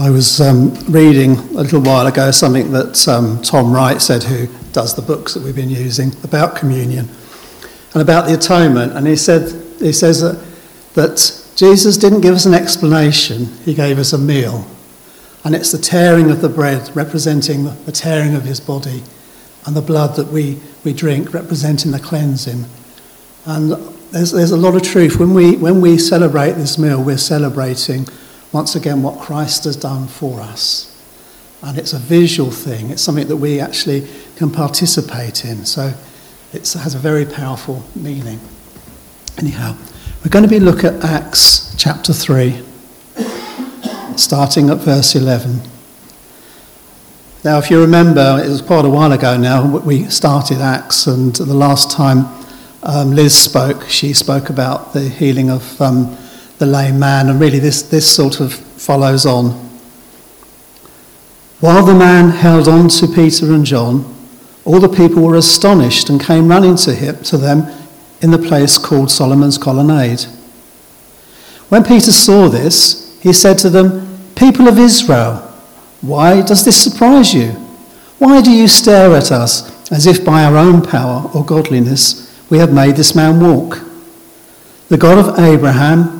I was um, reading a little while ago something that um, Tom Wright said, who does the books that we've been using about communion and about the atonement. And he said, he says that, that Jesus didn't give us an explanation; he gave us a meal, and it's the tearing of the bread representing the tearing of his body, and the blood that we, we drink representing the cleansing. And there's, there's a lot of truth when we when we celebrate this meal. We're celebrating once again what Christ has done for us. And it's a visual thing, it's something that we actually can participate in. So it has a very powerful meaning. Anyhow, we're going to be looking at Acts chapter 3, starting at verse 11. Now, if you remember, it was quite a while ago now we started Acts, and the last time um, Liz spoke, she spoke about the healing of um, the lame man, and really this, this sort of follows on. While the man held on to Peter and John, all the people were astonished and came running to him to them in the place called Solomon's Colonnade. When Peter saw this, he said to them, People of Israel, why does this surprise you? Why do you stare at us as if by our own power or godliness we have made this man walk? The God of Abraham,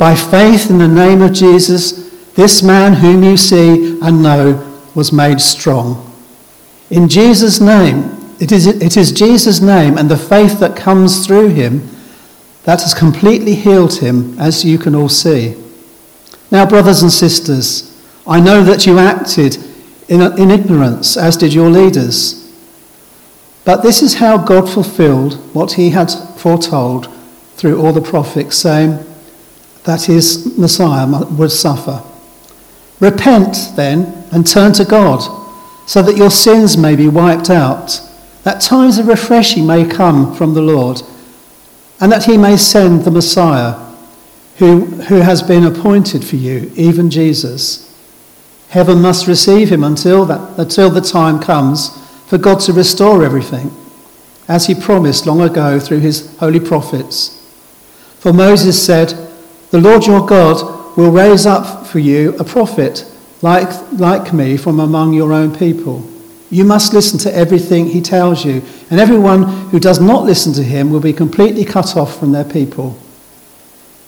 By faith in the name of Jesus, this man whom you see and know was made strong. In Jesus' name, it is, it is Jesus' name and the faith that comes through him that has completely healed him, as you can all see. Now, brothers and sisters, I know that you acted in, in ignorance, as did your leaders. But this is how God fulfilled what he had foretold through all the prophets, saying, that his Messiah would suffer. Repent then and turn to God, so that your sins may be wiped out, that times of refreshing may come from the Lord, and that he may send the Messiah who, who has been appointed for you, even Jesus. Heaven must receive him until, that, until the time comes for God to restore everything, as he promised long ago through his holy prophets. For Moses said, the Lord your God will raise up for you a prophet like, like me from among your own people. You must listen to everything he tells you, and everyone who does not listen to him will be completely cut off from their people.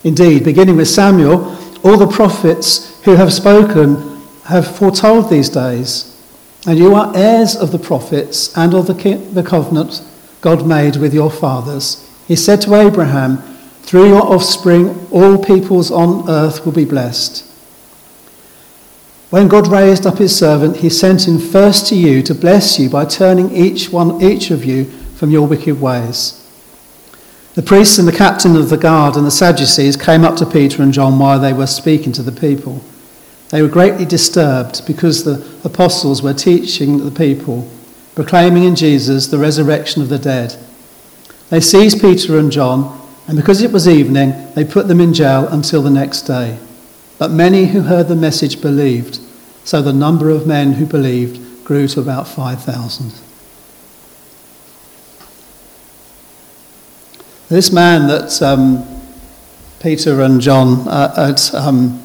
Indeed, beginning with Samuel, all the prophets who have spoken have foretold these days. And you are heirs of the prophets and of the, the covenant God made with your fathers. He said to Abraham, through your offspring, all peoples on earth will be blessed. When God raised up his servant, he sent him first to you to bless you by turning each one, each of you from your wicked ways. The priests and the captain of the guard and the Sadducees came up to Peter and John while they were speaking to the people. They were greatly disturbed because the apostles were teaching the people, proclaiming in Jesus the resurrection of the dead. They seized Peter and John and because it was evening, they put them in jail until the next day. But many who heard the message believed, so the number of men who believed grew to about 5,000. This man that um, Peter and John, uh, had, um,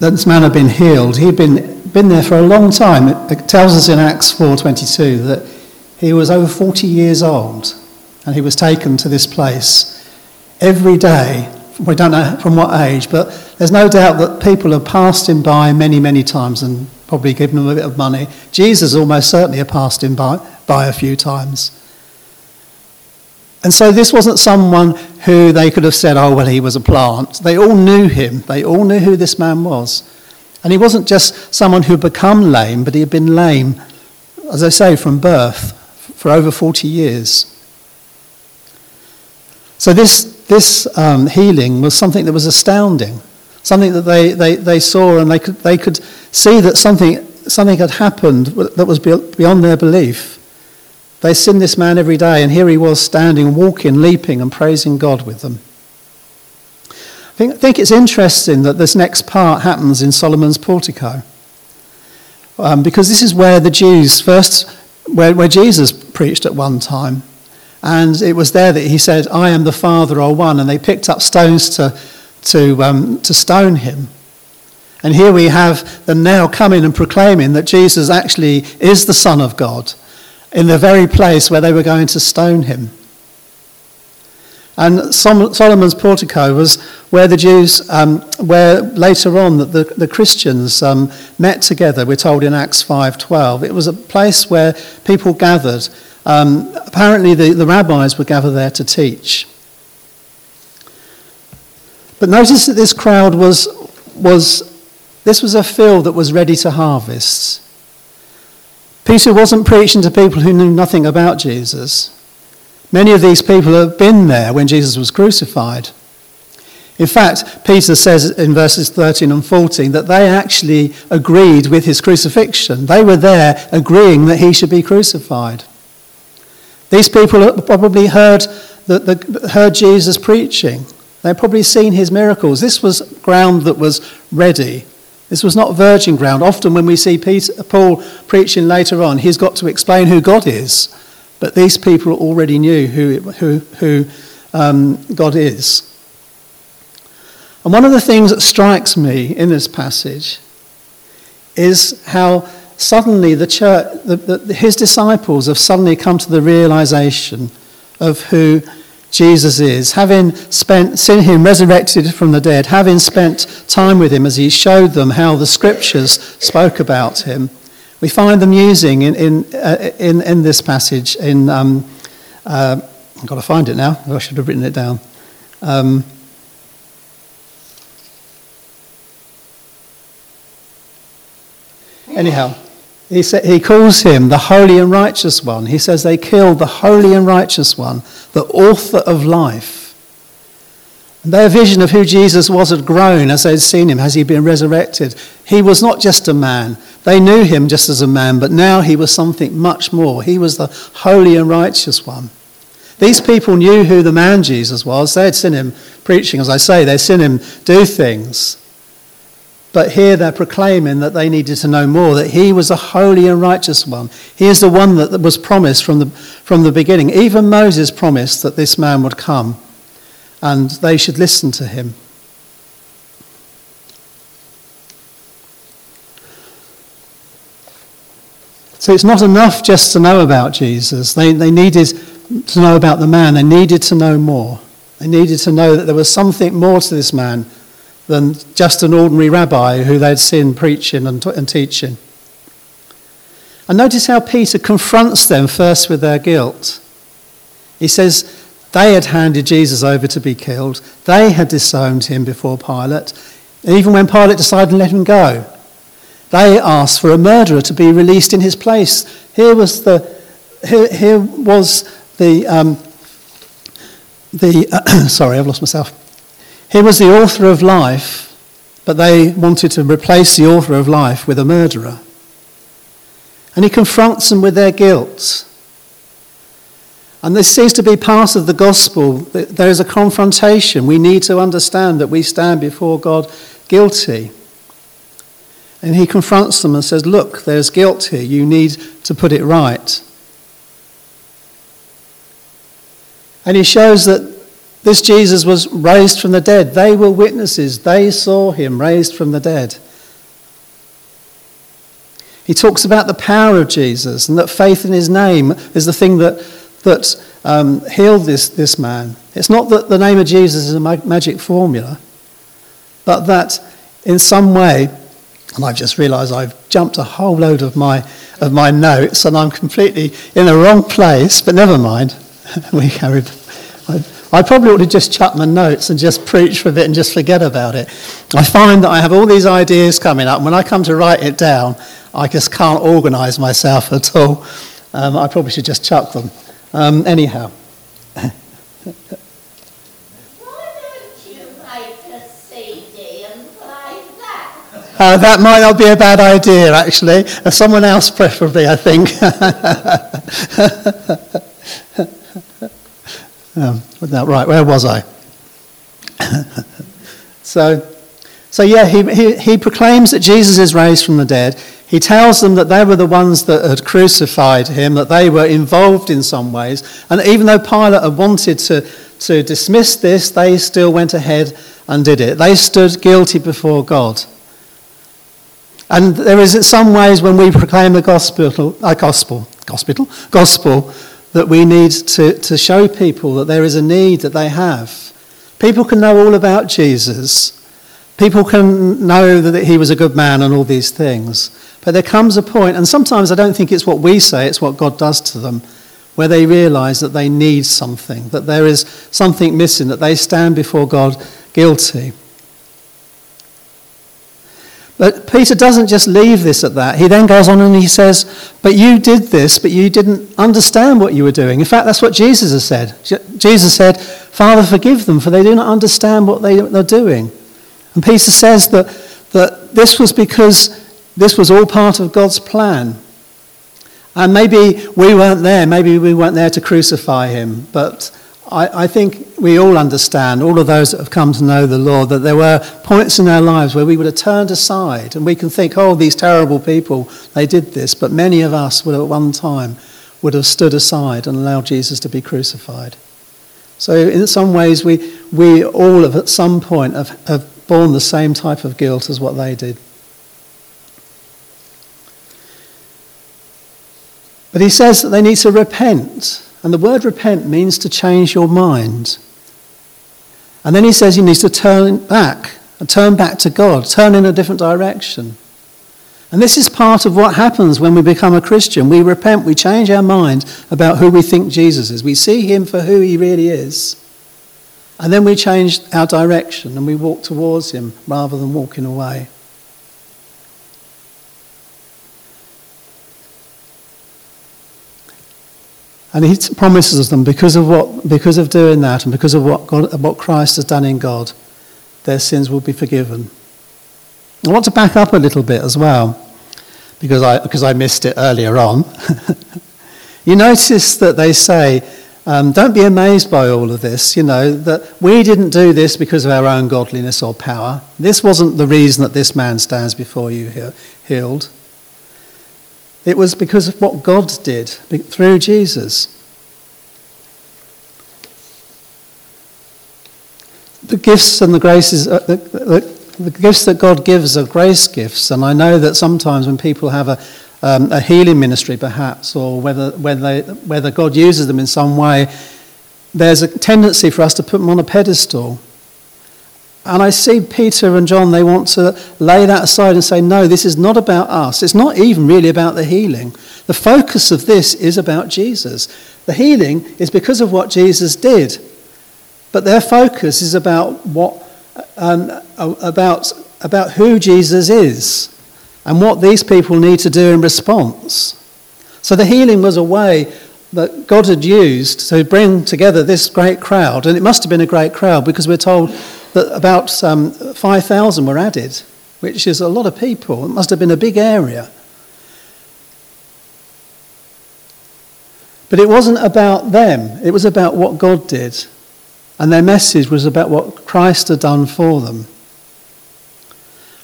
this man had been healed. He'd been, been there for a long time. It, it tells us in Acts 4.22 that he was over 40 years old and he was taken to this place every day. We don't know from what age, but there's no doubt that people have passed him by many, many times and probably given him a bit of money. Jesus almost certainly had passed him by, by a few times. And so this wasn't someone who they could have said, oh, well, he was a plant. They all knew him. They all knew who this man was. And he wasn't just someone who had become lame, but he had been lame, as I say, from birth for over 40 years. So this, this um, healing was something that was astounding. something that they, they, they saw and they could, they could see that something, something had happened that was beyond their belief. They sinned this man every day, and here he was standing, walking, leaping, and praising God with them. I think, I think it's interesting that this next part happens in Solomon's portico. Um, because this is where the Jews first, where, where Jesus preached at one time. And it was there that he said, I am the Father are one. And they picked up stones to, to, um, to stone him. And here we have them now coming and proclaiming that Jesus actually is the Son of God in the very place where they were going to stone him. And Solomon's portico was where the Jews, um, where later on the, the, the Christians um, met together, we're told in Acts 5.12. It was a place where people gathered. Um, apparently the, the rabbis would gather there to teach. But notice that this crowd was, was, this was a field that was ready to harvest. Peter wasn't preaching to people who knew nothing about Jesus. Many of these people have been there when Jesus was crucified. In fact, Peter says in verses 13 and 14 that they actually agreed with his crucifixion. They were there agreeing that he should be crucified. These people probably heard, the, the, heard Jesus preaching. They'd probably seen his miracles. This was ground that was ready. This was not virgin ground. Often, when we see Peter, Paul preaching later on, he's got to explain who God is. But these people already knew who, who, who um, God is. And one of the things that strikes me in this passage is how suddenly the church, the, the, his disciples have suddenly come to the realization of who Jesus is, having spent, seen him resurrected from the dead, having spent time with him as he showed them how the scriptures spoke about him. We find them using in, in, uh, in, in, this passage in, um, uh, I've got to find it now, I should have written it down. Um, anyhow, he, sa- he calls him the Holy and Righteous One. He says they killed the Holy and Righteous One, the author of life. And their vision of who Jesus was had grown as they'd seen him, as he'd been resurrected. He was not just a man. They knew him just as a man, but now he was something much more. He was the Holy and Righteous One. These people knew who the man Jesus was. They had seen him preaching, as I say, they'd seen him do things. But here they're proclaiming that they needed to know more, that he was a holy and righteous one. He is the one that was promised from the, from the beginning. Even Moses promised that this man would come and they should listen to him. So it's not enough just to know about Jesus. They, they needed to know about the man. They needed to know more. They needed to know that there was something more to this man than just an ordinary rabbi who they'd seen preaching and, and teaching. And notice how Peter confronts them first with their guilt. He says they had handed Jesus over to be killed, they had disowned him before Pilate. And even when Pilate decided to let him go, they asked for a murderer to be released in his place. Here was the, here, here was the, um, the uh, sorry, I've lost myself. He was the author of life, but they wanted to replace the author of life with a murderer. And he confronts them with their guilt. And this seems to be part of the gospel. There is a confrontation. We need to understand that we stand before God guilty. And he confronts them and says, Look, there's guilt here. You need to put it right. And he shows that this Jesus was raised from the dead. They were witnesses. They saw him raised from the dead. He talks about the power of Jesus and that faith in his name is the thing that, that um, healed this, this man. It's not that the name of Jesus is a magic formula, but that in some way, and I've just realised I've jumped a whole load of my, of my notes and I'm completely in the wrong place, but never mind. we carried. I probably ought to just chuck my notes and just preach for a bit and just forget about it. I find that I have all these ideas coming up, and when I come to write it down, I just can't organise myself at all. Um, I probably should just chuck them. Um, anyhow. Why don't you make a CD and uh, that That might not be a bad idea, actually. Uh, someone else, preferably, I think. um, that right, where was I? so, so yeah, he, he, he proclaims that Jesus is raised from the dead. He tells them that they were the ones that had crucified him, that they were involved in some ways. And even though Pilate had wanted to, to dismiss this, they still went ahead and did it. They stood guilty before God. And there is in some ways when we proclaim the gospel, uh, gospel, gospel, gospel, that we need to, to show people that there is a need that they have. People can know all about Jesus. People can know that he was a good man and all these things. But there comes a point, and sometimes I don't think it's what we say, it's what God does to them, where they realize that they need something, that there is something missing, that they stand before God guilty. But Peter doesn't just leave this at that. He then goes on and he says, But you did this, but you didn't understand what you were doing. In fact, that's what Jesus has said. Jesus said, Father, forgive them, for they do not understand what they, are doing. And Peter says that, that this was because this was all part of God's plan. And maybe we weren't there, maybe we weren't there to crucify him, but I, I, think we all understand, all of those that have come to know the Lord, that there were points in our lives where we would have turned aside and we can think, oh, these terrible people, they did this. But many of us would at one time would have stood aside and allowed Jesus to be crucified. So, in some ways, we, we all have at some point have, have borne the same type of guilt as what they did. But he says that they need to repent and the word repent means to change your mind. And then he says he needs to turn back, and turn back to God, turn in a different direction. And this is part of what happens when we become a Christian. We repent, we change our mind about who we think Jesus is. We see him for who he really is. And then we change our direction and we walk towards him rather than walking away. And he promises them because of, what, because of doing that and because of what, God, what Christ has done in God, their sins will be forgiven. I want to back up a little bit as well because I, because I missed it earlier on. you notice that they say, um, don't be amazed by all of this, you know, that we didn't do this because of our own godliness or power. This wasn't the reason that this man stands before you healed. It was because of what God did through Jesus. The gifts and the graces, uh, the, the, the, gifts that God gives are grace gifts. And I know that sometimes when people have a, um, a healing ministry, perhaps, or whether, they, whether God uses them in some way, there's a tendency for us to put them on a pedestal. And I see Peter and John, they want to lay that aside and say, no, this is not about us. It's not even really about the healing. The focus of this is about Jesus. The healing is because of what Jesus did. But their focus is about what um, about, about who Jesus is and what these people need to do in response. So the healing was a way that God had used to bring together this great crowd, and it must have been a great crowd because we're told that about um, 5,000 were added, which is a lot of people. It must have been a big area. But it wasn't about them, it was about what God did. And their message was about what Christ had done for them.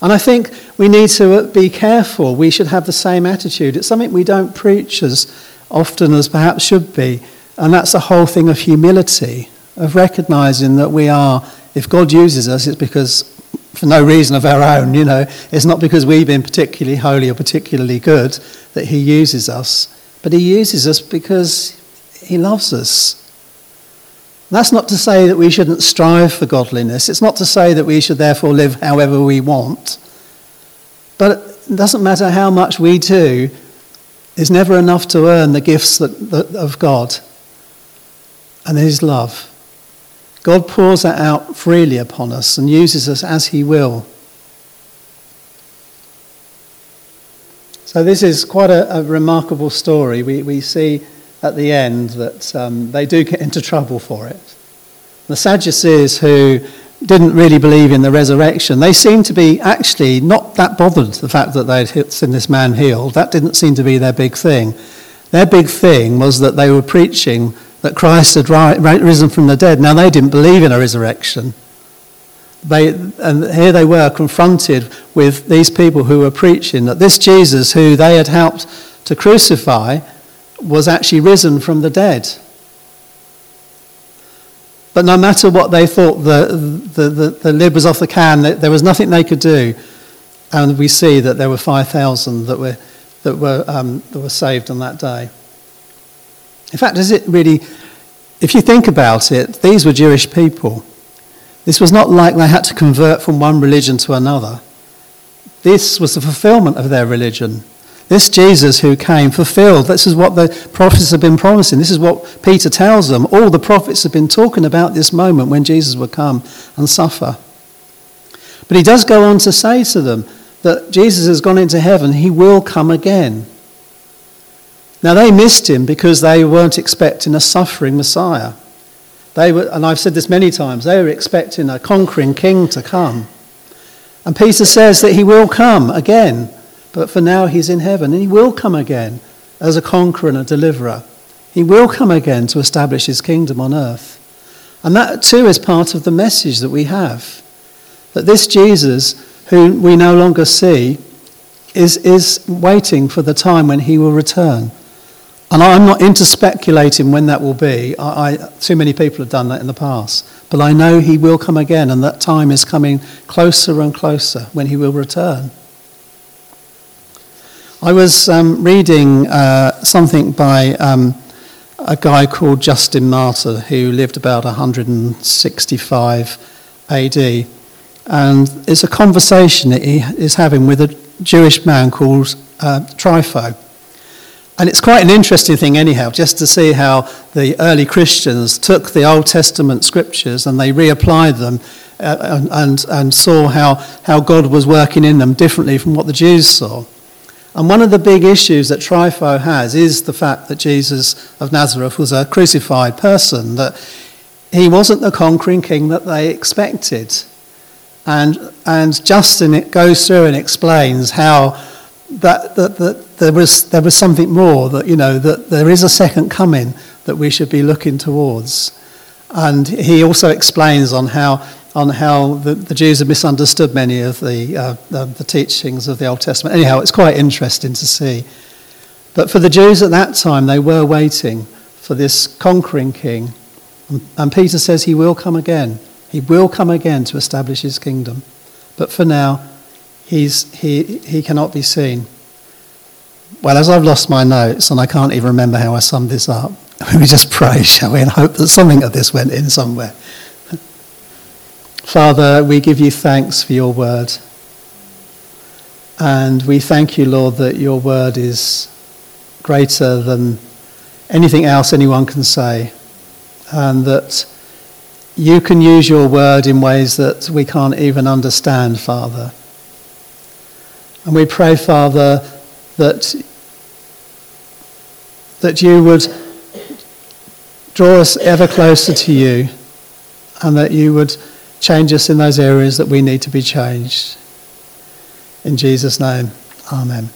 And I think we need to be careful. We should have the same attitude. It's something we don't preach as often as perhaps should be. And that's the whole thing of humility, of recognizing that we are if God uses us, it's because for no reason of our own, you know. It's not because we've been particularly holy or particularly good that He uses us, but He uses us because He loves us. That's not to say that we shouldn't strive for godliness. It's not to say that we should therefore live however we want. But it doesn't matter how much we do, it's never enough to earn the gifts that, that, of God and His love. God pours that out freely upon us and uses us as He will. So, this is quite a, a remarkable story. We, we see at the end that um, they do get into trouble for it. The Sadducees, who didn't really believe in the resurrection, they seemed to be actually not that bothered the fact that they'd seen this man healed. That didn't seem to be their big thing. Their big thing was that they were preaching that Christ had risen from the dead. Now, they didn't believe in a resurrection. They, and here they were confronted with these people who were preaching that this Jesus, who they had helped to crucify, was actually risen from the dead. But no matter what they thought the, the, the, the lid was off the can, there was nothing they could do. And we see that there were 5,000 that were, that, were, um, that were saved on that day. In fact, is it really, if you think about it, these were Jewish people. This was not like they had to convert from one religion to another. This was the fulfillment of their religion. This Jesus who came fulfilled. This is what the prophets have been promising. This is what Peter tells them. All the prophets have been talking about this moment when Jesus would come and suffer. But he does go on to say to them that Jesus has gone into heaven. He will come again. Now they missed him because they weren't expecting a suffering Messiah. They were, and I've said this many times, they were expecting a conquering king to come. And Peter says that he will come again. But for now, he's in heaven, and he will come again as a conqueror and a deliverer. He will come again to establish his kingdom on earth. And that too is part of the message that we have. That this Jesus, who we no longer see, is, is waiting for the time when he will return. And I'm not into speculating when that will be. I, I, too many people have done that in the past. But I know he will come again, and that time is coming closer and closer when he will return. I was um, reading uh, something by um, a guy called Justin Martyr who lived about 165 AD. And it's a conversation that he is having with a Jewish man called uh, Trypho. And it's quite an interesting thing, anyhow, just to see how the early Christians took the Old Testament scriptures and they reapplied them uh, and, and, saw how, how God was working in them differently from what the Jews saw. And one of the big issues that Trypho has is the fact that Jesus of Nazareth was a crucified person, that he wasn't the conquering king that they expected. And, and Justin goes through and explains how that, that, that there, was, there was something more, that, you know, that there is a second coming that we should be looking towards. And he also explains on how on how the, the Jews have misunderstood many of the, uh, the, the teachings of the Old Testament. Anyhow, it's quite interesting to see. But for the Jews at that time, they were waiting for this conquering king. And Peter says he will come again. He will come again to establish his kingdom. But for now, he's, he, he cannot be seen. Well, as I've lost my notes and I can't even remember how I summed this up, we just pray, shall we, and hope that something of this went in somewhere. Father, we give you thanks for your word. And we thank you, Lord, that your word is greater than anything else anyone can say. And that you can use your word in ways that we can't even understand, Father. And we pray, Father, that, that you would draw us ever closer to you and that you would Change us in those areas that we need to be changed. In Jesus' name, Amen.